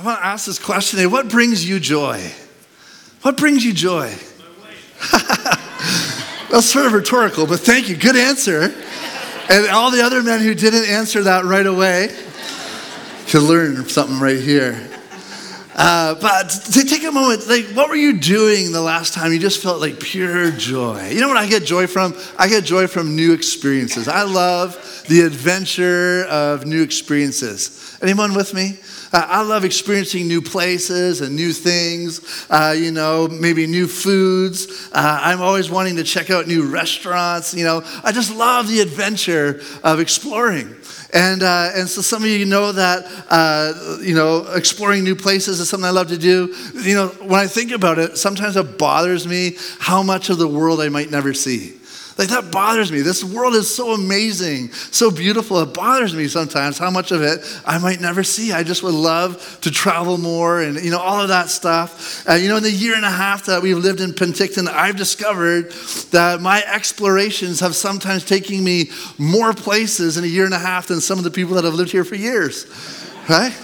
I want to ask this question today what brings you joy? What brings you joy? That's sort of rhetorical, but thank you. Good answer. And all the other men who didn't answer that right away should learn something right here. Uh, but to take a moment, like, what were you doing the last time you just felt like pure joy? You know what I get joy from? I get joy from new experiences. I love the adventure of new experiences. Anyone with me? Uh, I love experiencing new places and new things, uh, you know, maybe new foods. Uh, I'm always wanting to check out new restaurants, you know. I just love the adventure of exploring. And, uh, and so some of you know that, uh, you know, exploring new places is something I love to do. You know, when I think about it, sometimes it bothers me how much of the world I might never see. Like that bothers me. This world is so amazing, so beautiful. It bothers me sometimes how much of it I might never see. I just would love to travel more and, you know, all of that stuff. Uh, you know, in the year and a half that we've lived in Penticton, I've discovered that my explorations have sometimes taken me more places in a year and a half than some of the people that have lived here for years, right?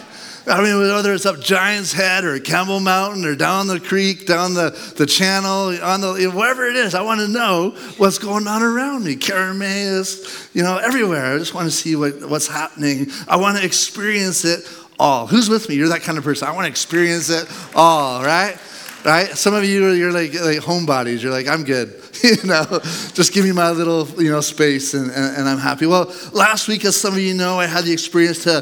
I mean, whether it's up Giant's Head or Campbell Mountain or down the creek, down the, the channel, on the wherever it is, I want to know what's going on around me. Caramayas, you know, everywhere. I just want to see what, what's happening. I want to experience it all. Who's with me? You're that kind of person. I want to experience it all, right? Right? Some of you, you're like, like homebodies. You're like, I'm good. you know, just give me my little, you know, space and, and, and, I'm happy. Well, last week, as some of you know, I had the experience to,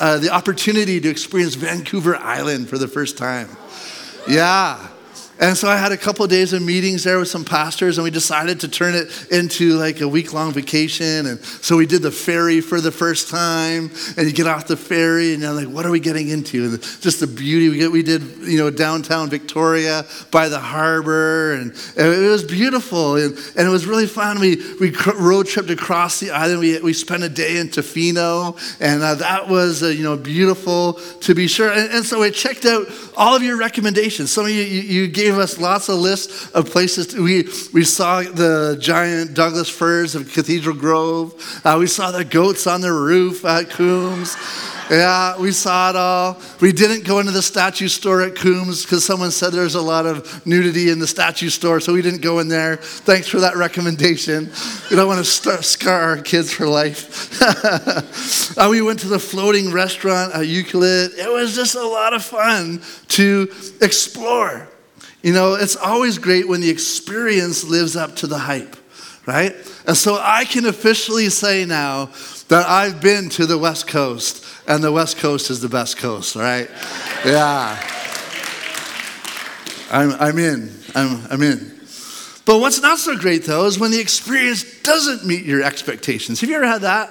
uh, the opportunity to experience Vancouver Island for the first time. Yeah. And so I had a couple of days of meetings there with some pastors, and we decided to turn it into like a week long vacation. And so we did the ferry for the first time, and you get off the ferry, and you're like, what are we getting into? And just the beauty we get. We did, you know, downtown Victoria by the harbor, and, and it was beautiful, and, and it was really fun. We we road tripped across the island. We we spent a day in Tofino, and uh, that was uh, you know beautiful to be sure. And, and, so I checked out all of your recommendations. Some of you you, you gave gave us lots of lists of places. To, we, we saw the giant Douglas firs of Cathedral Grove. Uh, we saw the goats on the roof at Coombs. Yeah, we saw it all. We didn't go into the statue store at Coombs because someone said there's a lot of nudity in the statue store, so we didn't go in there. Thanks for that recommendation. We don't want to scar our kids for life. uh, we went to the floating restaurant at Euclid. It was just a lot of fun to explore. You know, it's always great when the experience lives up to the hype, right? And so I can officially say now that I've been to the West Coast, and the West Coast is the best coast, right? Yeah. I'm, I'm in. I'm, I'm in. But what's not so great, though, is when the experience doesn't meet your expectations. Have you ever had that?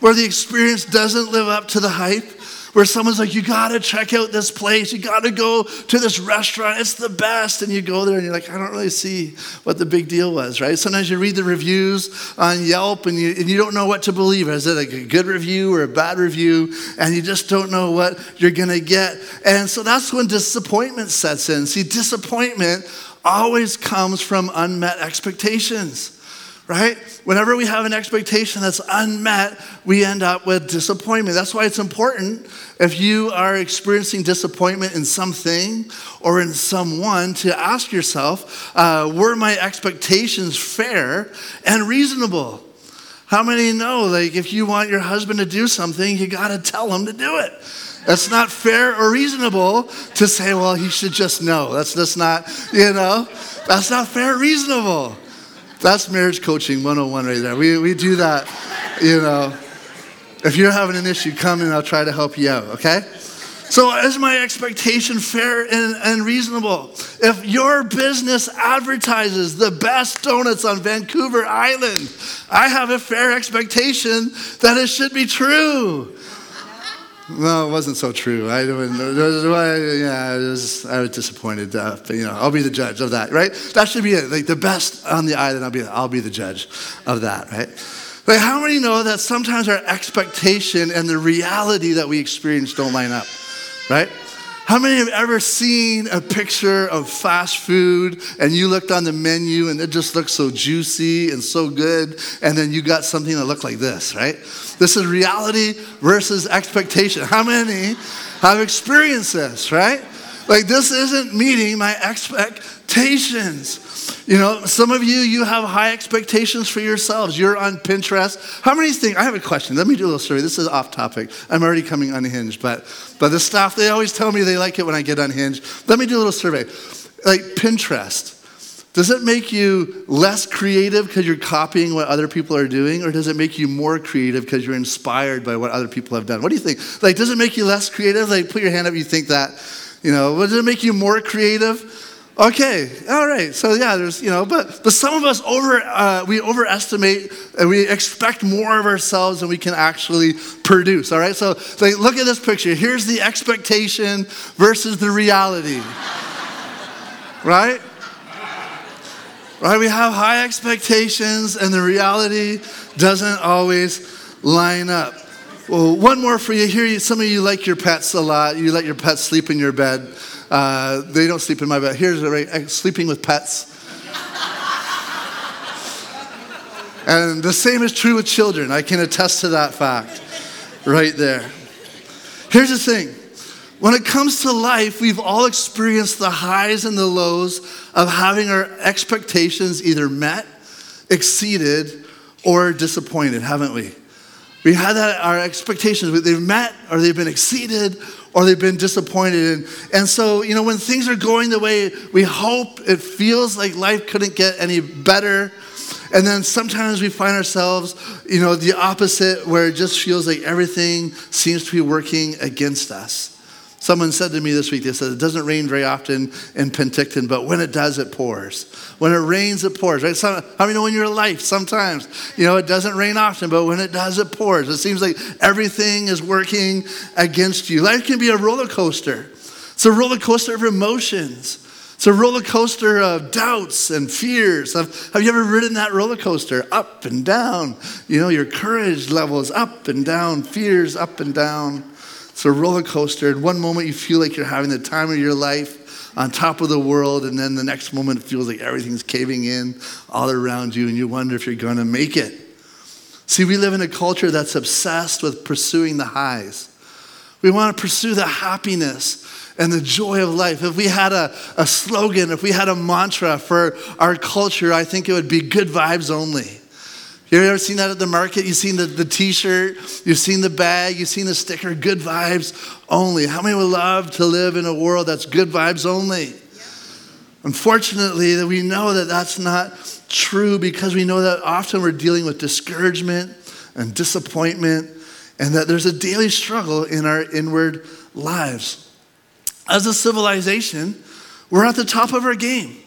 Where the experience doesn't live up to the hype? Where someone's like, you gotta check out this place, you gotta go to this restaurant, it's the best. And you go there and you're like, I don't really see what the big deal was, right? Sometimes you read the reviews on Yelp and you, and you don't know what to believe. Is it a good review or a bad review? And you just don't know what you're gonna get. And so that's when disappointment sets in. See, disappointment always comes from unmet expectations right? Whenever we have an expectation that's unmet, we end up with disappointment. That's why it's important if you are experiencing disappointment in something or in someone to ask yourself, uh, were my expectations fair and reasonable? How many know, like, if you want your husband to do something, you got to tell him to do it. That's not fair or reasonable to say, well, he should just know. That's just not, you know, that's not fair or reasonable. That's marriage coaching 101 right there. We, we do that, you know. If you're having an issue, come and I'll try to help you out, okay? So, is my expectation fair and, and, reasonable? If your business advertises the best donuts on Vancouver Island, I have a fair expectation that it should be true. No, it wasn't so true. I, yeah, was, I was disappointed. Uh, but, you know, I'll be the judge of that, right? That should be it. Like the best on the island, I'll be, I'll be the judge of that, right? Like, how many know that sometimes our expectation and the reality that we experience don't line up, right? How many have ever seen a picture of fast food and you looked on the menu and it just looked so juicy and so good, and then you got something that looked like this, right? This is reality versus expectation. How many have experienced this, right? Like, this isn't meeting my expectations. You know, some of you, you have high expectations for yourselves. You're on Pinterest. How many think? I have a question. Let me do a little story. This is off topic. I'm already coming unhinged, but but the staff they always tell me they like it when I get unhinged. Let me do a little survey. Like Pinterest. Does it make you less creative because you're copying what other people are doing, or does it make you more creative because you're inspired by what other people have done? What do you think? Like, does it make you less creative? Like, put your hand up. You think that, you know? Does it make you more creative? Okay, all right. So yeah, there's you know, but but some of us over uh, we overestimate and we expect more of ourselves than we can actually produce. All right. So like, look at this picture. Here's the expectation versus the reality. right. Right. We have high expectations, and the reality doesn't always line up. Well, one more for you. Here, some of you like your pets a lot. You let your pets sleep in your bed. Uh, they don't sleep in my bed. Here's right, uh, sleeping with pets. and the same is true with children. I can attest to that fact right there. Here's the thing when it comes to life, we've all experienced the highs and the lows of having our expectations either met, exceeded, or disappointed, haven't we? We had that, our expectations, they've met or they've been exceeded or they've been disappointed. And, and so, you know, when things are going the way we hope, it feels like life couldn't get any better. And then sometimes we find ourselves, you know, the opposite, where it just feels like everything seems to be working against us. Someone said to me this week, they said, it doesn't rain very often in Penticton, but when it does, it pours. When it rains, it pours, right? Some, how many know in your life, sometimes, you know, it doesn't rain often, but when it does, it pours. It seems like everything is working against you. Life can be a roller coaster. It's a roller coaster of emotions. It's a roller coaster of doubts and fears. Have, have you ever ridden that roller coaster? Up and down. You know, your courage levels up and down, fears up and down. It's a roller coaster. In one moment, you feel like you're having the time of your life on top of the world, and then the next moment, it feels like everything's caving in all around you, and you wonder if you're going to make it. See, we live in a culture that's obsessed with pursuing the highs. We want to pursue the happiness and the joy of life. If we had a, a slogan, if we had a mantra for our culture, I think it would be good vibes only. You ever seen that at the market? You've seen the, the t shirt, you've seen the bag, you've seen the sticker, good vibes only. How many would love to live in a world that's good vibes only? Unfortunately, we know that that's not true because we know that often we're dealing with discouragement and disappointment, and that there's a daily struggle in our inward lives. As a civilization, we're at the top of our game.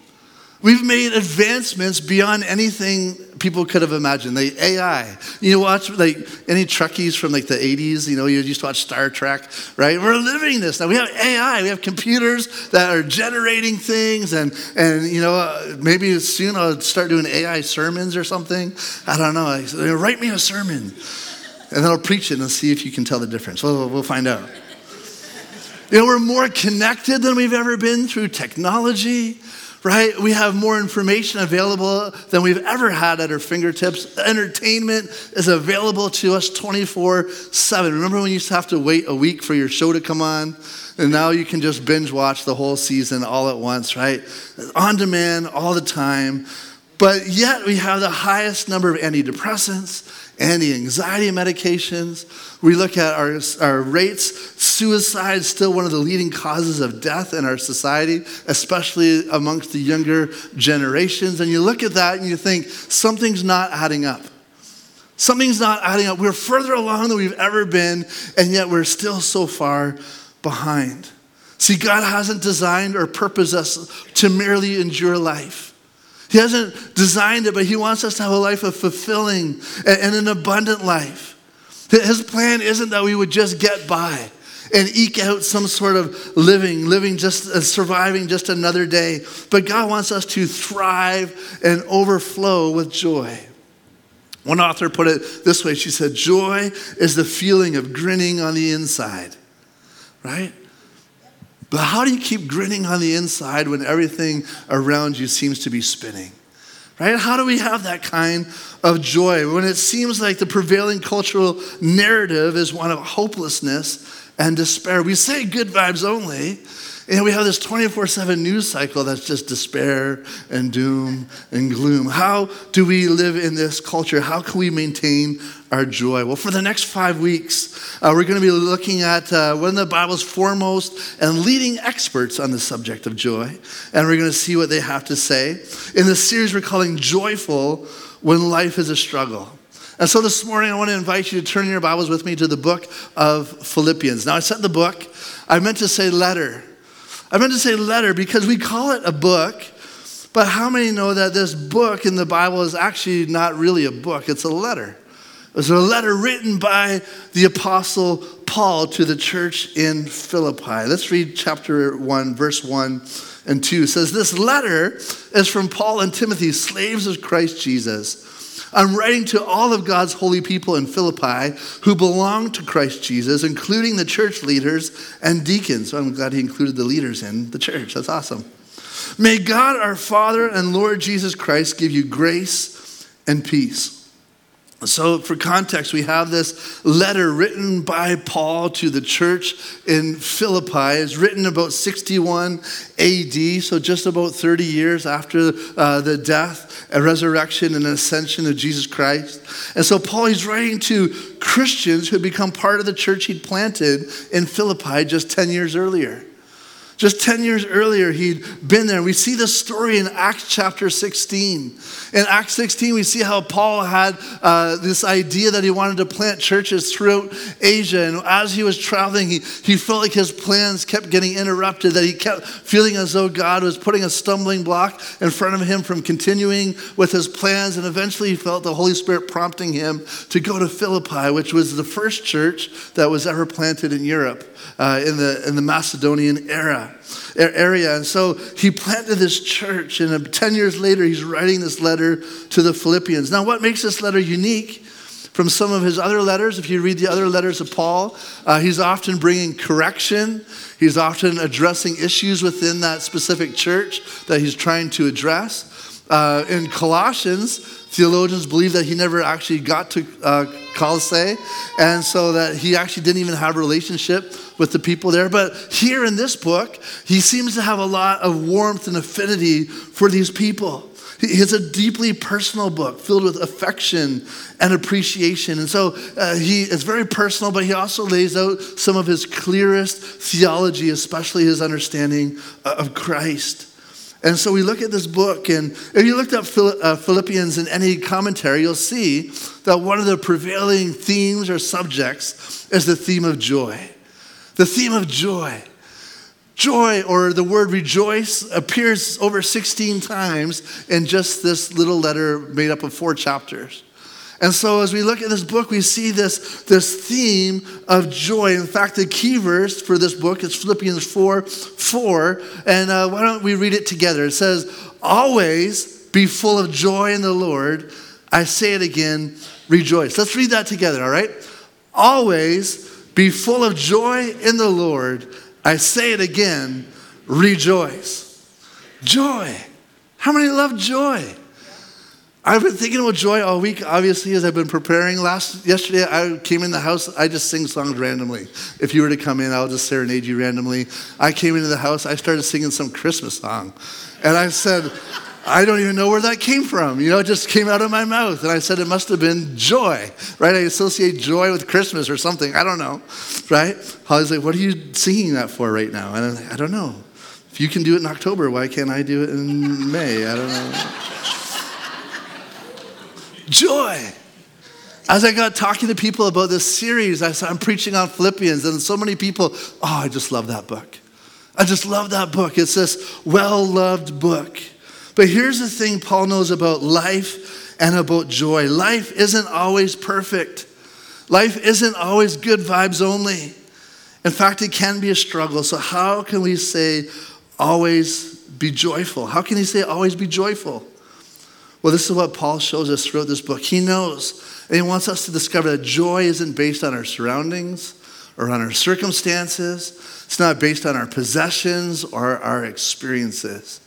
We've made advancements beyond anything people could have imagined. The AI. You watch like any Trekkies from like the 80s, you know, you used to watch Star Trek, right? We're living this now. We have AI. We have computers that are generating things and and you know, uh, maybe soon I'll start doing AI sermons or something. I don't know. Like, write me a sermon. And then I'll preach it and see if you can tell the difference. We'll, we'll find out. You know, we're more connected than we've ever been through technology right? We have more information available than we've ever had at our fingertips. Entertainment is available to us 24 7. Remember when you used to have to wait a week for your show to come on? And now you can just binge watch the whole season all at once, right? On demand all the time. But yet we have the highest number of antidepressants, anti-anxiety medications. We look at our, our rates. Suicide is still one of the leading causes of death in our society, especially amongst the younger generations. And you look at that and you think, something's not adding up. Something's not adding up. We're further along than we've ever been, and yet we're still so far behind. See, God hasn't designed or purposed us to merely endure life. He hasn't designed it, but He wants us to have a life of fulfilling and an abundant life. His plan isn't that we would just get by and eke out some sort of living, living just uh, surviving just another day. But God wants us to thrive and overflow with joy. One author put it this way she said, Joy is the feeling of grinning on the inside, right? But how do you keep grinning on the inside when everything around you seems to be spinning? Right? How do we have that kind of joy when it seems like the prevailing cultural narrative is one of hopelessness and despair? We say good vibes only, and we have this 24 7 news cycle that's just despair and doom and gloom. How do we live in this culture? How can we maintain our joy? Well, for the next five weeks, uh, we're going to be looking at uh, one of the Bible's foremost and leading experts on the subject of joy, and we're going to see what they have to say. In this series, we're calling Joyful When Life is a Struggle. And so this morning, I want to invite you to turn your Bibles with me to the book of Philippians. Now, I said the book, I meant to say letter. I meant to say letter because we call it a book, but how many know that this book in the Bible is actually not really a book, it's a letter? It's a letter written by the Apostle Paul to the church in Philippi. Let's read chapter 1, verse 1 and 2. It says, This letter is from Paul and Timothy, slaves of Christ Jesus. I'm writing to all of God's holy people in Philippi who belong to Christ Jesus, including the church leaders and deacons. So I'm glad he included the leaders in the church. That's awesome. May God, our Father and Lord Jesus Christ, give you grace and peace. So, for context, we have this letter written by Paul to the church in Philippi. It's written about 61 AD, so just about 30 years after uh, the death, and resurrection, and ascension of Jesus Christ. And so, Paul is writing to Christians who had become part of the church he'd planted in Philippi just 10 years earlier. Just 10 years earlier, he'd been there. We see this story in Acts chapter 16. In Acts 16, we see how Paul had uh, this idea that he wanted to plant churches throughout Asia. And as he was traveling, he, he felt like his plans kept getting interrupted, that he kept feeling as though God was putting a stumbling block in front of him from continuing with his plans. And eventually, he felt the Holy Spirit prompting him to go to Philippi, which was the first church that was ever planted in Europe uh, in, the, in the Macedonian era area. And so he planted this church, and 10 years later, he's writing this letter to the Philippians. Now, what makes this letter unique? From some of his other letters, if you read the other letters of Paul, uh, he's often bringing correction. He's often addressing issues within that specific church that he's trying to address. Uh, in Colossians, theologians believe that he never actually got to uh, Colossae, and so that he actually didn't even have a relationship with the people there. But here in this book, he seems to have a lot of warmth and affinity for these people. It's a deeply personal book filled with affection and appreciation. And so uh, he is very personal, but he also lays out some of his clearest theology, especially his understanding of Christ. And so we look at this book, and if you looked up uh, Philippians in any commentary, you'll see that one of the prevailing themes or subjects is the theme of joy. The theme of joy. Joy, or the word rejoice, appears over 16 times in just this little letter made up of four chapters. And so, as we look at this book, we see this, this theme of joy. In fact, the key verse for this book is Philippians 4 4. And uh, why don't we read it together? It says, Always be full of joy in the Lord. I say it again, rejoice. Let's read that together, all right? Always be full of joy in the Lord. I say it again, rejoice. Joy. How many love joy? I've been thinking about joy all week, obviously, as I've been preparing. Last yesterday, I came in the house. I just sing songs randomly. If you were to come in, I'll just serenade you randomly. I came into the house. I started singing some Christmas song, and I said, I don't even know where that came from. You know, it just came out of my mouth. And I said, it must have been joy, right? I associate joy with Christmas or something. I don't know, right? Was like, what are you singing that for right now? And I'm like, I don't know. If you can do it in October, why can't I do it in May? I don't know. Joy. As I got talking to people about this series, I said, I'm preaching on Philippians, and so many people, oh, I just love that book. I just love that book. It's this well loved book. But here's the thing Paul knows about life and about joy life isn't always perfect, life isn't always good vibes only. In fact, it can be a struggle. So, how can we say always be joyful? How can he say always be joyful? Well, this is what Paul shows us throughout this book. He knows, and he wants us to discover that joy isn't based on our surroundings or on our circumstances. It's not based on our possessions or our experiences.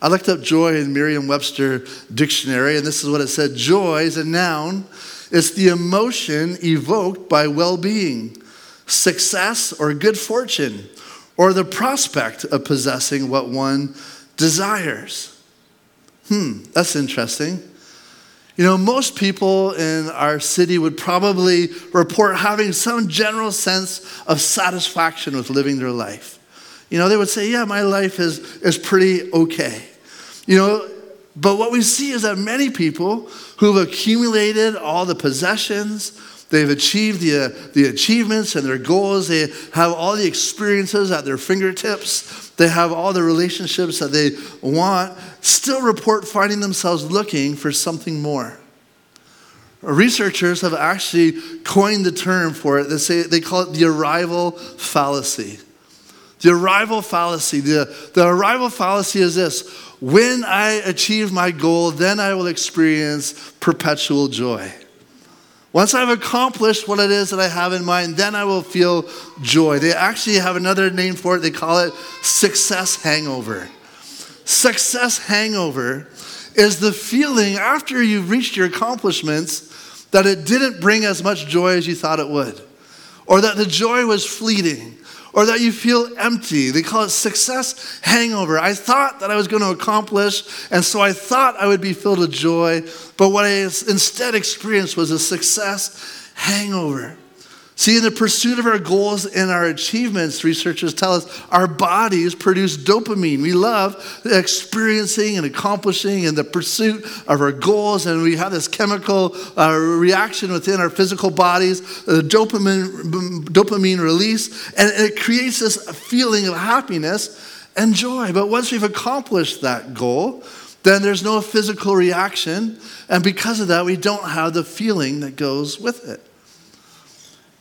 I looked up joy in Merriam Webster dictionary, and this is what it said Joy is a noun, it's the emotion evoked by well being, success, or good fortune, or the prospect of possessing what one desires. Hmm, that's interesting. You know, most people in our city would probably report having some general sense of satisfaction with living their life. You know, they would say, yeah, my life is, is pretty okay. You know, but what we see is that many people who've accumulated all the possessions, they've achieved the, uh, the achievements and their goals, they have all the experiences at their fingertips, they have all the relationships that they want, still report finding themselves looking for something more. Researchers have actually coined the term for it. They, say, they call it the arrival fallacy. The arrival fallacy. The, the arrival fallacy is this when I achieve my goal, then I will experience perpetual joy. Once I've accomplished what it is that I have in mind, then I will feel joy. They actually have another name for it. They call it success hangover. Success hangover is the feeling after you've reached your accomplishments that it didn't bring as much joy as you thought it would, or that the joy was fleeting, or that you feel empty. They call it success hangover. I thought that I was going to accomplish, and so I thought I would be filled with joy, but what I instead experienced was a success hangover. See, in the pursuit of our goals and our achievements, researchers tell us our bodies produce dopamine. We love experiencing and accomplishing in the pursuit of our goals, and we have this chemical uh, reaction within our physical bodies, the dopamine, dopamine release, and it creates this feeling of happiness and joy. But once we've accomplished that goal, then there's no physical reaction, and because of that, we don't have the feeling that goes with it.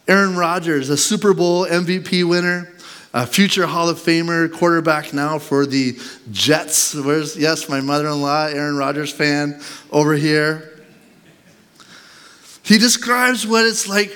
Aaron Rodgers, a Super Bowl MVP winner, a future Hall of Famer, quarterback now for the Jets. Where's, yes, my mother in law, Aaron Rodgers fan over here. He describes what it's like,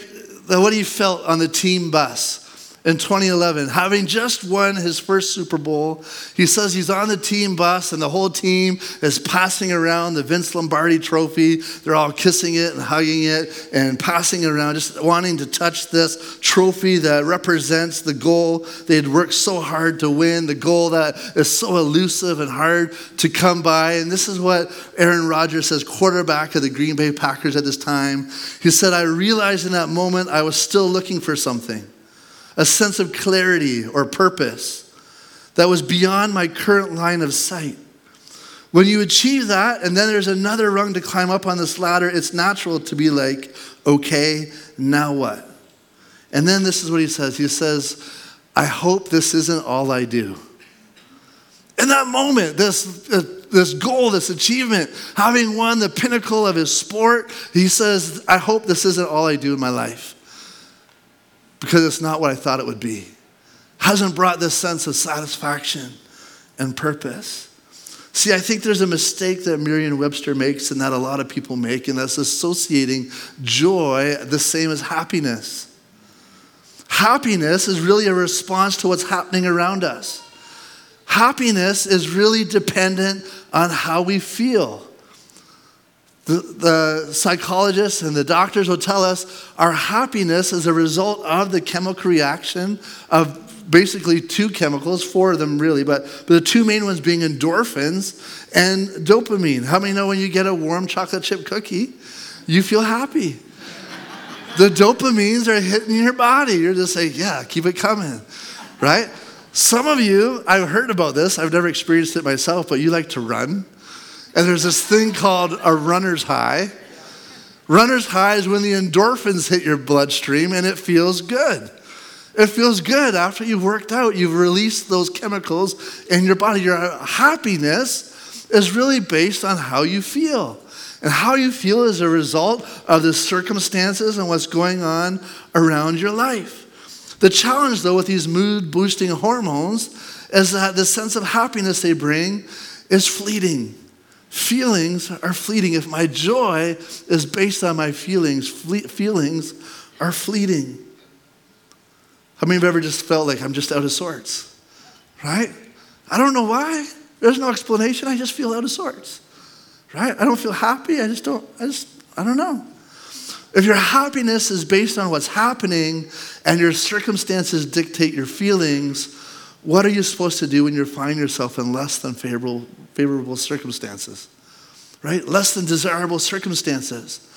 what he felt on the team bus in 2011, having just won his first Super Bowl. He says he's on the team bus and the whole team is passing around the Vince Lombardi trophy. They're all kissing it and hugging it and passing it around, just wanting to touch this trophy that represents the goal they had worked so hard to win, the goal that is so elusive and hard to come by. And this is what Aaron Rodgers says, quarterback of the Green Bay Packers at this time. He said, I realized in that moment I was still looking for something a sense of clarity or purpose that was beyond my current line of sight. When you achieve that, and then there's another rung to climb up on this ladder, it's natural to be like, okay, now what? And then this is what he says He says, I hope this isn't all I do. In that moment, this, uh, this goal, this achievement, having won the pinnacle of his sport, he says, I hope this isn't all I do in my life because it's not what I thought it would be. Hasn't brought this sense of satisfaction and purpose. See, I think there's a mistake that Merriam Webster makes and that a lot of people make, and that's associating joy the same as happiness. Happiness is really a response to what's happening around us. Happiness is really dependent on how we feel. The, the, psychologists and the doctors will tell us our happiness is a result of the chemical reaction of basically two chemicals, four of them really, but, but the two main ones being endorphins and dopamine. How many know when you get a warm chocolate chip cookie, you feel happy? the dopamines are hitting your body. You're just like, yeah, keep it coming, right? Some of you, I've heard about this, I've never experienced it myself, but you like to run. And there's this thing called a runner's high. Runner's high is when the endorphins hit your bloodstream and it feels good. It feels good after you've worked out. You've released those chemicals in your body. Your happiness is really based on how you feel. And how you feel is a result of the circumstances and what's going on around your life. The challenge, though, with these mood boosting hormones is that the sense of happiness they bring is fleeting. Feelings are fleeting. If my joy is based on my feelings, fle- feelings are fleeting. How many of you ever just felt like I'm just out of sorts? Right? I don't know why. There's no explanation. I just feel out of sorts. Right? I don't feel happy. I just don't, I just, I don't know. If your happiness is based on what's happening and your circumstances dictate your feelings, what are you supposed to do when you find yourself in less than favorable, favorable circumstances? Right? Less than desirable circumstances.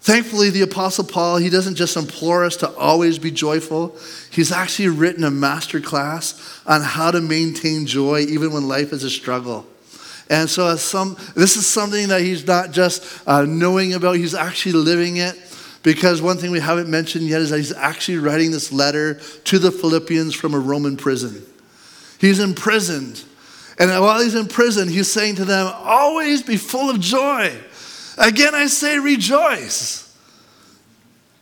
Thankfully, the Apostle Paul, he doesn't just implore us to always be joyful. He's actually written a master class on how to maintain joy even when life is a struggle. And so, some, this is something that he's not just uh, knowing about, he's actually living it. Because one thing we haven't mentioned yet is that he's actually writing this letter to the Philippians from a Roman prison. He's imprisoned. And while he's in prison, he's saying to them, Always be full of joy. Again, I say rejoice.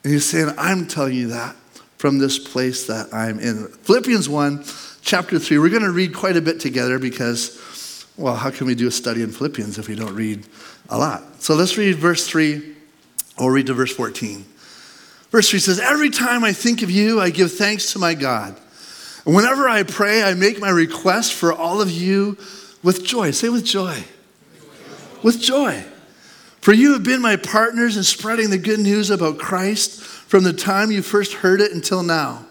And he's saying, I'm telling you that from this place that I'm in. Philippians 1, chapter 3. We're going to read quite a bit together because, well, how can we do a study in Philippians if we don't read a lot? So let's read verse 3 or read to verse 14. Verse 3 says, Every time I think of you, I give thanks to my God. And whenever I pray, I make my request for all of you with joy. Say with joy. With joy. For you have been my partners in spreading the good news about Christ from the time you first heard it until now.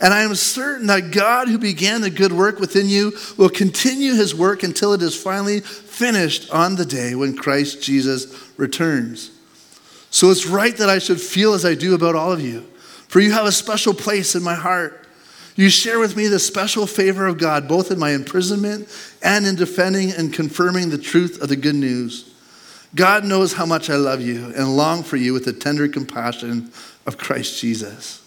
And I am certain that God, who began the good work within you, will continue his work until it is finally finished on the day when Christ Jesus returns. So it's right that I should feel as I do about all of you, for you have a special place in my heart. You share with me the special favor of God, both in my imprisonment and in defending and confirming the truth of the good news. God knows how much I love you and long for you with the tender compassion of Christ Jesus.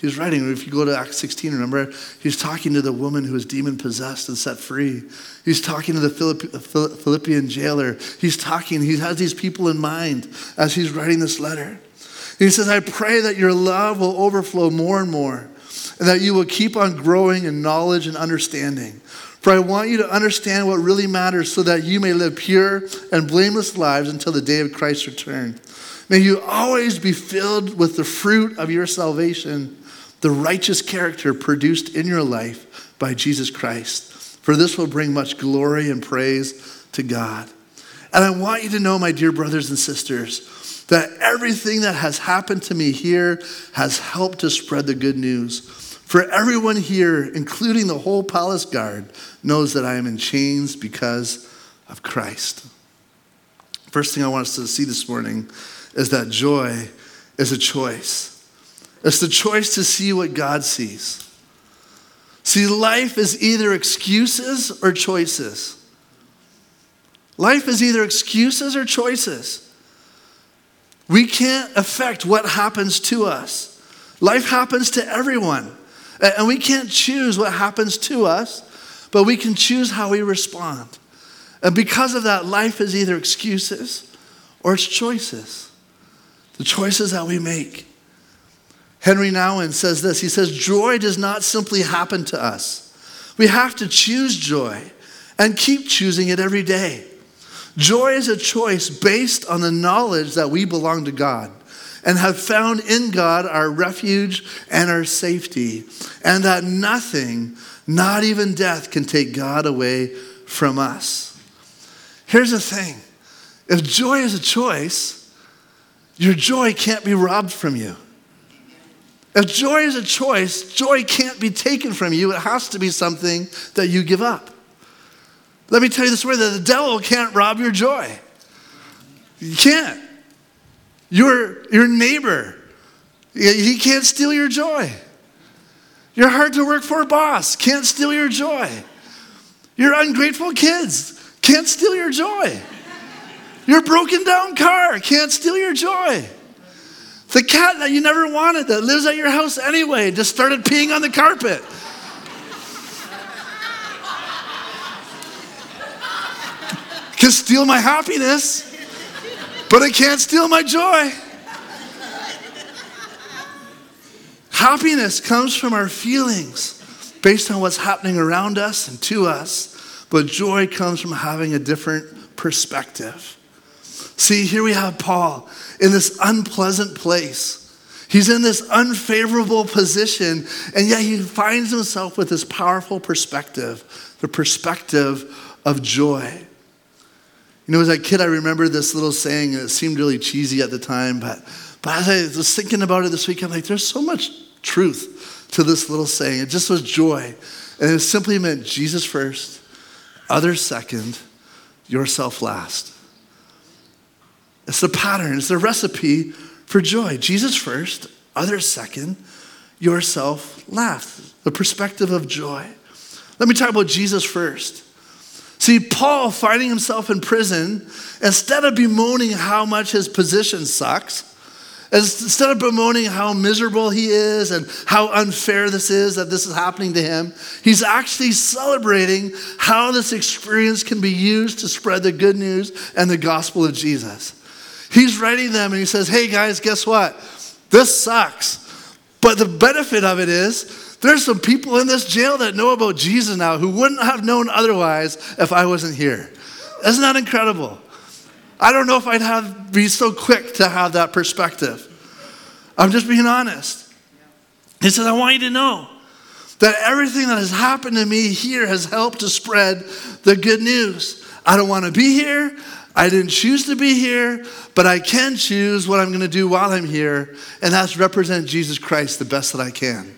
He's writing, if you go to Acts 16, remember, he's talking to the woman who was demon possessed and set free. He's talking to the uh, Philippian jailer. He's talking, he has these people in mind as he's writing this letter. He says, I pray that your love will overflow more and more, and that you will keep on growing in knowledge and understanding for I want you to understand what really matters so that you may live pure and blameless lives until the day of Christ's return. May you always be filled with the fruit of your salvation, the righteous character produced in your life by Jesus Christ. For this will bring much glory and praise to God. And I want you to know, my dear brothers and sisters, that everything that has happened to me here has helped to spread the good news for everyone here, including the whole palace guard, knows that I am in chains because of Christ. First thing I want us to see this morning is that joy is a choice. It's the choice to see what God sees. See, life is either excuses or choices. Life is either excuses or choices. We can't affect what happens to us. Life happens to everyone. And we can't choose what happens to us, but we can choose how we respond. And because of that, life is either excuses or it's choices. The choices that we make. Henri Nouwen says this He says, Joy does not simply happen to us. We have to choose joy and keep choosing it every day. Joy is a choice based on the knowledge that we belong to God and have found in God our refuge and our safety, and that nothing, not even death, can take God away from us. Here's the thing if joy is a choice, your joy can't be robbed from you. If joy is a choice, joy can't be taken from you. It has to be something that you give up. Let me tell you this way that the devil can't rob your joy. You can't. Your, your neighbor, he can't steal your joy. Your hard to work for boss can't steal your joy. Your ungrateful kids can't steal your joy. Your broken down car can't steal your joy. The cat that you never wanted that lives at your house anyway just started peeing on the carpet. Can steal my happiness but it can't steal my joy. Happiness comes from our feelings based on what's happening around us and to us, but joy comes from having a different perspective. See, here we have Paul in this unpleasant place. He's in this unfavorable position, and yet he finds himself with this powerful perspective the perspective of joy. You know, as a kid, I remember this little saying, and it seemed really cheesy at the time, but, but as I was thinking about it this week, I'm like, there's so much truth to this little saying. It just was joy. And it simply meant Jesus first, others second, yourself last. It's the pattern, it's the recipe for joy. Jesus first, others second, yourself last. The perspective of joy. Let me talk about Jesus first. See, Paul, finding himself in prison, instead of bemoaning how much his position sucks, instead of bemoaning how miserable he is and how unfair this is that this is happening to him, he's actually celebrating how this experience can be used to spread the good news and the gospel of Jesus. He's writing them and he says, Hey guys, guess what? This sucks. But the benefit of it is there's some people in this jail that know about Jesus now who wouldn't have known otherwise if I wasn't here. Isn't that incredible? I don't know if I'd have be so quick to have that perspective. I'm just being honest. He says, I want you to know that everything that has happened to me here has helped to spread the good news. I don't want to be here. I didn't choose to be here, but I can choose what I'm going to do while I'm here, and that's represent Jesus Christ the best that I can.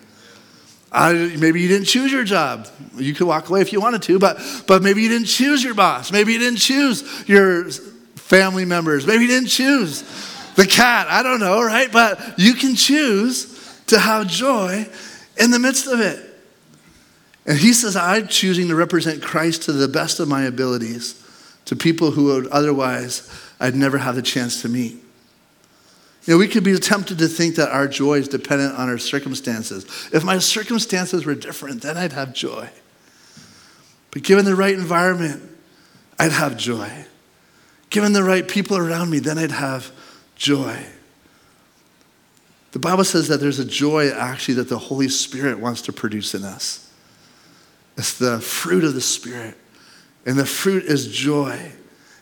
I, maybe you didn't choose your job. You could walk away if you wanted to, but, but maybe you didn't choose your boss. Maybe you didn't choose your family members. Maybe you didn't choose the cat. I don't know, right? But you can choose to have joy in the midst of it. And he says, I'm choosing to represent Christ to the best of my abilities to people who would otherwise I'd never have the chance to meet. You know, we could be tempted to think that our joy is dependent on our circumstances. If my circumstances were different, then I'd have joy. But given the right environment, I'd have joy. Given the right people around me, then I'd have joy. The Bible says that there's a joy actually that the Holy Spirit wants to produce in us. It's the fruit of the Spirit. And the fruit is joy.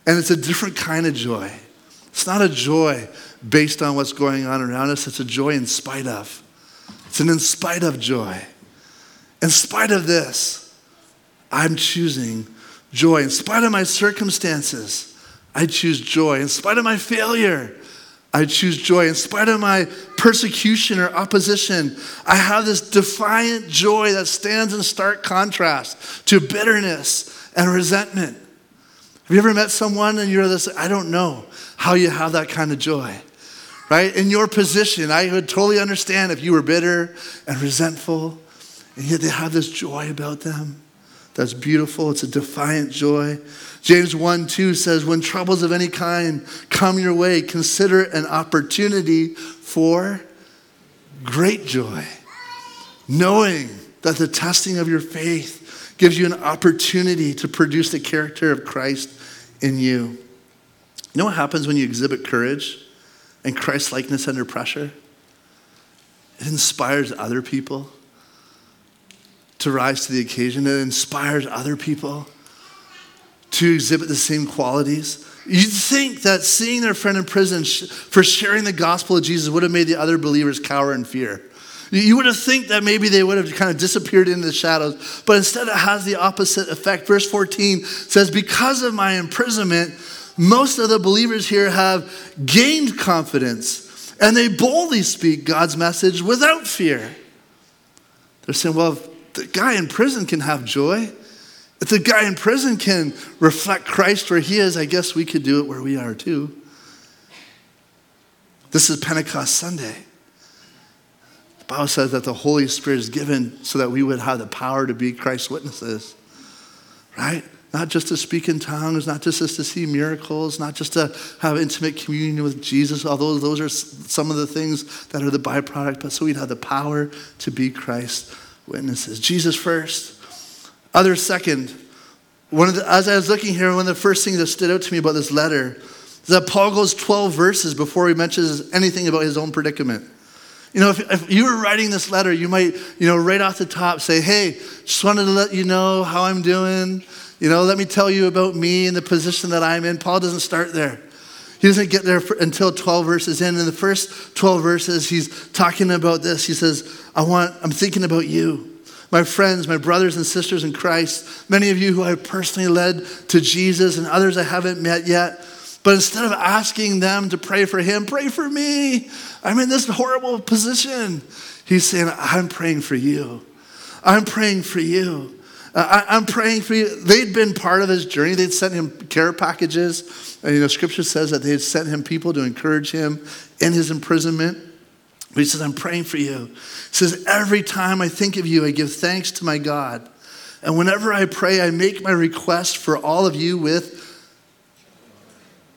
And it's a different kind of joy. It's not a joy based on what's going on around us, it's a joy in spite of. It's an in spite of joy. In spite of this, I'm choosing joy. In spite of my circumstances, I choose joy. In spite of my failure, I choose joy. In spite of my persecution or opposition, I have this defiant joy that stands in stark contrast to bitterness and resentment. Have you ever met someone and you're this, I don't know how you have that kind of joy, right? In your position, I would totally understand if you were bitter and resentful, and yet they have this joy about them. That's beautiful. It's a defiant joy. James 1 2 says, When troubles of any kind come your way, consider an opportunity for great joy, knowing that the testing of your faith gives you an opportunity to produce the character of Christ in you. You know what happens when you exhibit courage and Christ likeness under pressure? It inspires other people to rise to the occasion. It inspires other people to exhibit the same qualities. You'd think that seeing their friend in prison for sharing the gospel of Jesus would have made the other believers cower in fear. You would have think that maybe they would have kind of disappeared into the shadows, but instead it has the opposite effect. Verse 14 says, Because of my imprisonment, most of the believers here have gained confidence and they boldly speak God's message without fear. They're saying, Well, the guy in prison can have joy, if the guy in prison can reflect Christ where he is, I guess we could do it where we are too. This is Pentecost Sunday. Bible says that the Holy Spirit is given so that we would have the power to be Christ's witnesses, right? Not just to speak in tongues, not just to see miracles, not just to have intimate communion with Jesus, although those are some of the things that are the byproduct, but so we'd have the power to be Christ's witnesses. Jesus first, others second. One of the, as I was looking here, one of the first things that stood out to me about this letter is that Paul goes 12 verses before he mentions anything about his own predicament. You know, if, if, you were writing this letter, you might, you know, right off the top say, hey, just wanted to let you know how I'm doing. You know, let me tell you about me and the position that I'm in. Paul doesn't start there. He doesn't get there for, until 12 verses in. In the first 12 verses, he's talking about this. He says, I want, I'm thinking about you my friends, my brothers and sisters in Christ, many of you who I've personally led to Jesus and others I haven't met yet. But instead of asking them to pray for him, pray for me. I'm in this horrible position. He's saying, I'm praying for you. I'm praying for you. I, am praying for you. They'd been part of his journey. They'd sent him care packages. And, you know, scripture says that they had sent him people to encourage him in his imprisonment. But he says, I'm praying for you. He says, Every time I think of you, I give thanks to my God. And whenever I pray, I make my request for all of you with,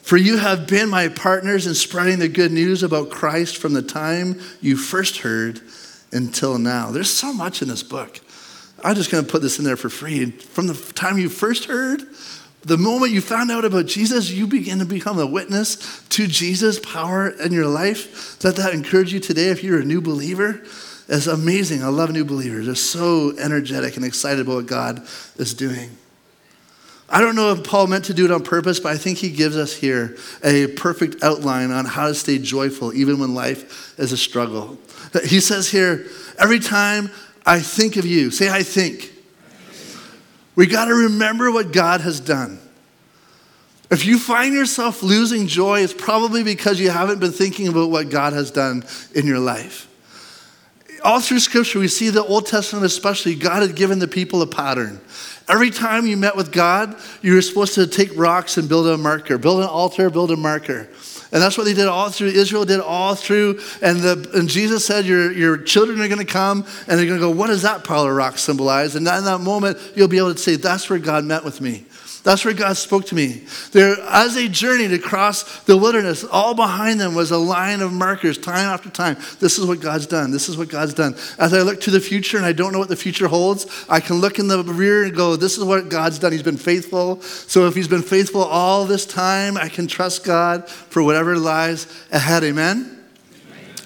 for you have been my partners in spreading the good news about Christ from the time you first heard until now. There's so much in this book. I'm just going to put this in there for free. From the time you first heard the moment you found out about Jesus, you begin to become a witness to Jesus' power in your life. Let that encourage you today if you're a new believer. It's amazing. I love new believers. They're so energetic and excited about what God is doing. I don't know if Paul meant to do it on purpose, but I think he gives us here a perfect outline on how to stay joyful even when life is a struggle. He says here, every time I think of you, say, I think. We got to remember what God has done. If you find yourself losing joy, it's probably because you haven't been thinking about what God has done in your life. All through Scripture, we see the Old Testament, especially, God had given the people a pattern. Every time you met with God, you were supposed to take rocks and build a marker, build an altar, build a marker. And that's what they did all through. Israel did all through. And, the, and Jesus said, your, your children are going to come and they're going to go, What does that pile of rocks symbolize? And in that moment, you'll be able to say, That's where God met with me. That's where God spoke to me. There, as they journeyed across the wilderness, all behind them was a line of markers, time after time. This is what God's done. This is what God's done. As I look to the future and I don't know what the future holds, I can look in the rear and go, This is what God's done. He's been faithful. So if He's been faithful all this time, I can trust God for whatever lies ahead. Amen?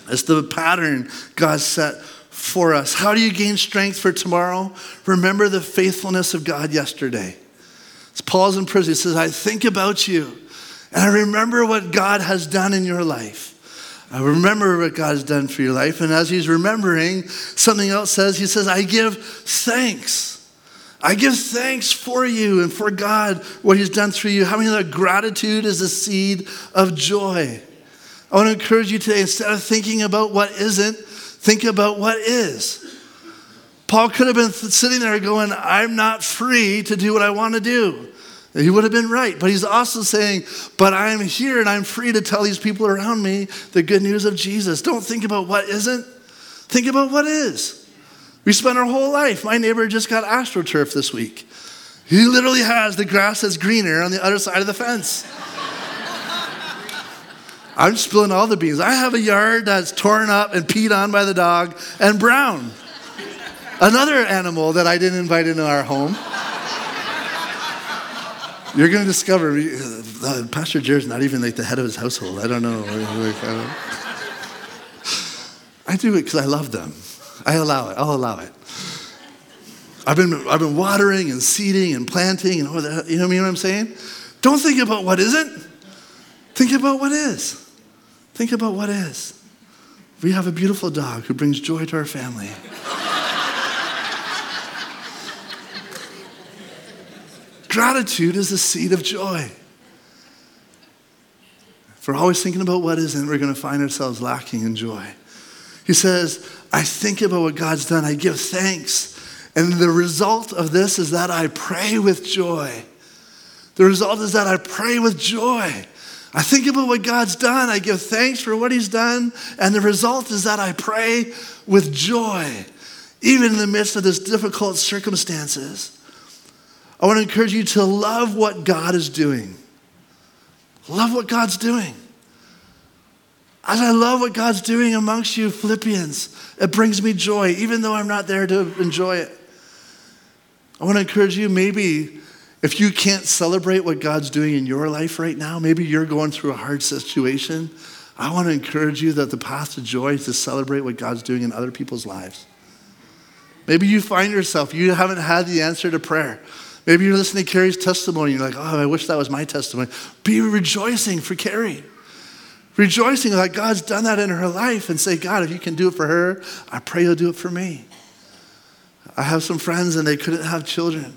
It's the pattern God set for us. How do you gain strength for tomorrow? Remember the faithfulness of God yesterday. Paul's in prison. He says, I think about you and I remember what God has done in your life. I remember what God has done for your life. And as he's remembering, something else says, he says, I give thanks. I give thanks for you and for God, what he's done through you. How Having that gratitude is a seed of joy. I want to encourage you today, instead of thinking about what isn't, think about what is. Paul could have been sitting there going, I'm not free to do what I want to do. He would have been right. But he's also saying, But I'm here and I'm free to tell these people around me the good news of Jesus. Don't think about what isn't, think about what is. We spent our whole life. My neighbor just got astroturf this week. He literally has the grass that's greener on the other side of the fence. I'm spilling all the beans. I have a yard that's torn up and peed on by the dog and brown. Another animal that I didn't invite into our home. You're going to discover uh, Pastor Jared's not even like the head of his household. I don't know. I do it because I love them. I allow it. I'll allow it. I've been, I've been watering and seeding and planting and all that. You know what I'm saying? Don't think about what isn't. Think about what is. Think about what is. We have a beautiful dog who brings joy to our family. Gratitude is a seed of joy. If we're always thinking about what isn't, we're going to find ourselves lacking in joy. He says, I think about what God's done, I give thanks. And the result of this is that I pray with joy. The result is that I pray with joy. I think about what God's done, I give thanks for what He's done, and the result is that I pray with joy, even in the midst of these difficult circumstances. I want to encourage you to love what God is doing. Love what God's doing. As I love what God's doing amongst you, Philippians, it brings me joy, even though I'm not there to enjoy it. I want to encourage you, maybe if you can't celebrate what God's doing in your life right now, maybe you're going through a hard situation. I want to encourage you that the path to joy is to celebrate what God's doing in other people's lives. Maybe you find yourself, you haven't had the answer to prayer. Maybe you're listening to Carrie's testimony. You're like, oh, I wish that was my testimony. Be rejoicing for Carrie. Rejoicing that God's done that in her life and say, God, if you can do it for her, I pray you'll do it for me. I have some friends and they couldn't have children.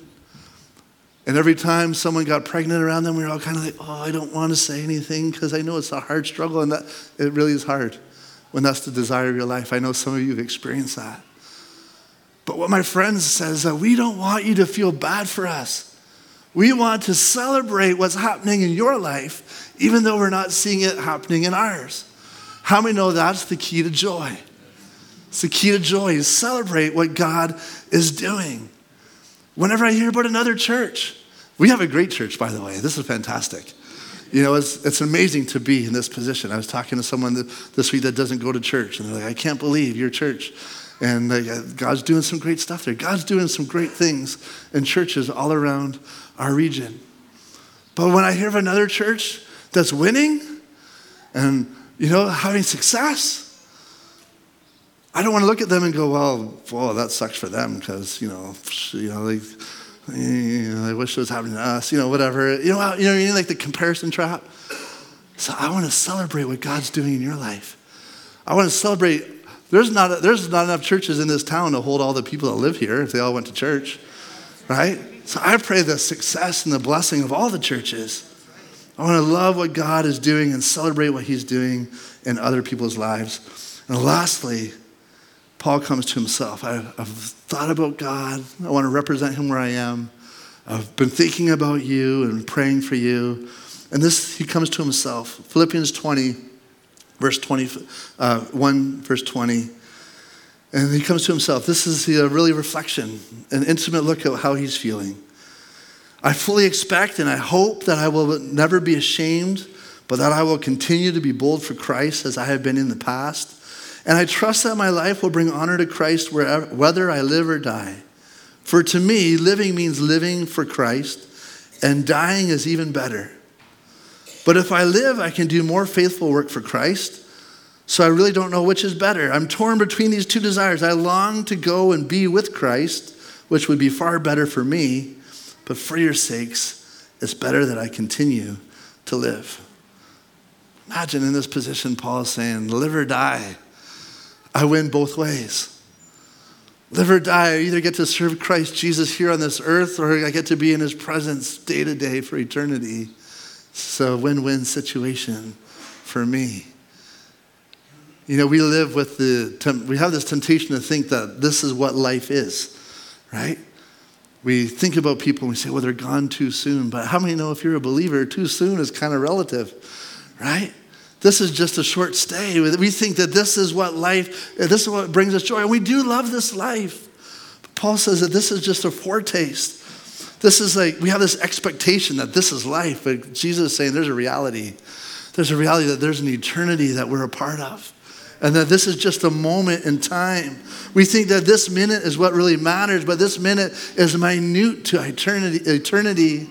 And every time someone got pregnant around them, we were all kind of like, oh, I don't want to say anything because I know it's a hard struggle and that it really is hard when that's the desire of your life. I know some of you have experienced that. But what my friend says is that we don't want you to feel bad for us. We want to celebrate what's happening in your life, even though we're not seeing it happening in ours. How many know that's the key to joy? It's the key to joy is celebrate what God is doing. Whenever I hear about another church, we have a great church, by the way. This is fantastic. You know, it's, it's amazing to be in this position. I was talking to someone this week that doesn't go to church, and they're like, I can't believe your church. And God's doing some great stuff there. God's doing some great things in churches all around our region. But when I hear of another church that's winning and, you know, having success, I don't want to look at them and go, well, well, that sucks for them because, you know, you know, like, you know, I wish it was happening to us, you know, whatever. You know, you know, you know, like the comparison trap. So I want to celebrate what God's doing in your life. I want to celebrate. There's not, there's not enough churches in this town to hold all the people that live here if they all went to church, right? So I pray the success and the blessing of all the churches. I want to love what God is doing and celebrate what He's doing in other people's lives. And lastly, Paul comes to himself. I, have thought about God. I want to represent him where I am. I've been thinking about you and praying for you. And this, he comes to himself. Philippians 20, verse 20, uh, 1, verse 20. And he comes to himself. This is a really reflection, an intimate look at how he's feeling. I fully expect and I hope that I will never be ashamed, but that I will continue to be bold for Christ as I have been in the past and I trust that my life will bring honor to Christ wherever, whether I live or die. For to me, living means living for Christ, and dying is even better. But if I live, I can do more faithful work for Christ. So I really don't know which is better. I'm torn between these two desires. I long to go and be with Christ, which would be far better for me, but for your sakes, it's better that I continue to live. Imagine in this position, Paul is saying, live or die. I win both ways. Live or die, I either get to serve Christ Jesus here on this earth or I get to be in his presence day to day for eternity. A win win situation for me. You know, we live with the, we have this temptation to think that this is what life is, right? We think about people and we say, well, they're gone too soon. But how many know if you're a believer, too soon is kind of relative, right? this is just a short stay. We think that this is what life, this is what brings us joy. And we do love this life. But Paul says that this is just a foretaste. This is like, we have this expectation that this is life, but Jesus is saying there's a reality. There's a reality that there's an eternity that we're a part of. And that this is just a moment in time. We think that this minute is what really matters, but this minute is minute to eternity. eternity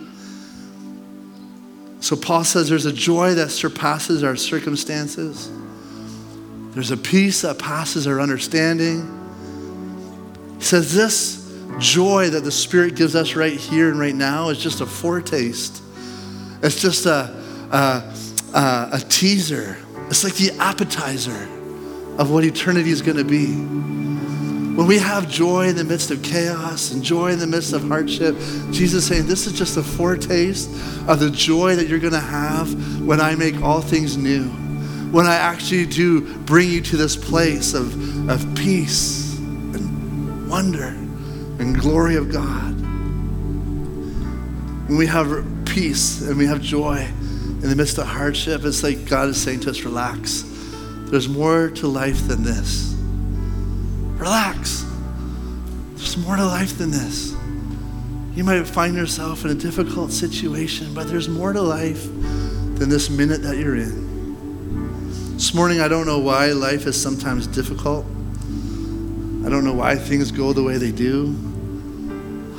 so Paul says there's a joy that surpasses our circumstances. There's a peace that passes our understanding. He says this joy that the Spirit gives us right here and right now is just a foretaste. It's just a, a, a, a teaser. It's like the appetizer of what eternity is going to be. When we have joy in the midst of chaos and joy in the midst of hardship, Jesus saying, This is just a foretaste of the joy that you're going to have when I make all things new. When I actually do bring you to this place of, of peace and wonder and glory of God. When we have peace and we have joy in the midst of hardship, it's like God is saying to us, Relax. There's more to life than this. Relax. There's more to life than this. You might find yourself in a difficult situation, but there's more to life than this minute that you're in. This morning, I don't know why life is sometimes difficult. I don't know why things go the way they do.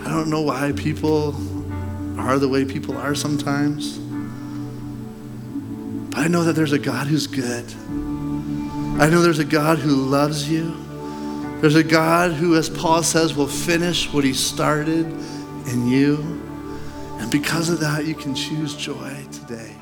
I don't know why people are the way people are sometimes. But I know that there's a God who's good. I know there's a God who loves you. There's a God who, as Paul says, will finish what he started in you. And because of that, you can choose joy today.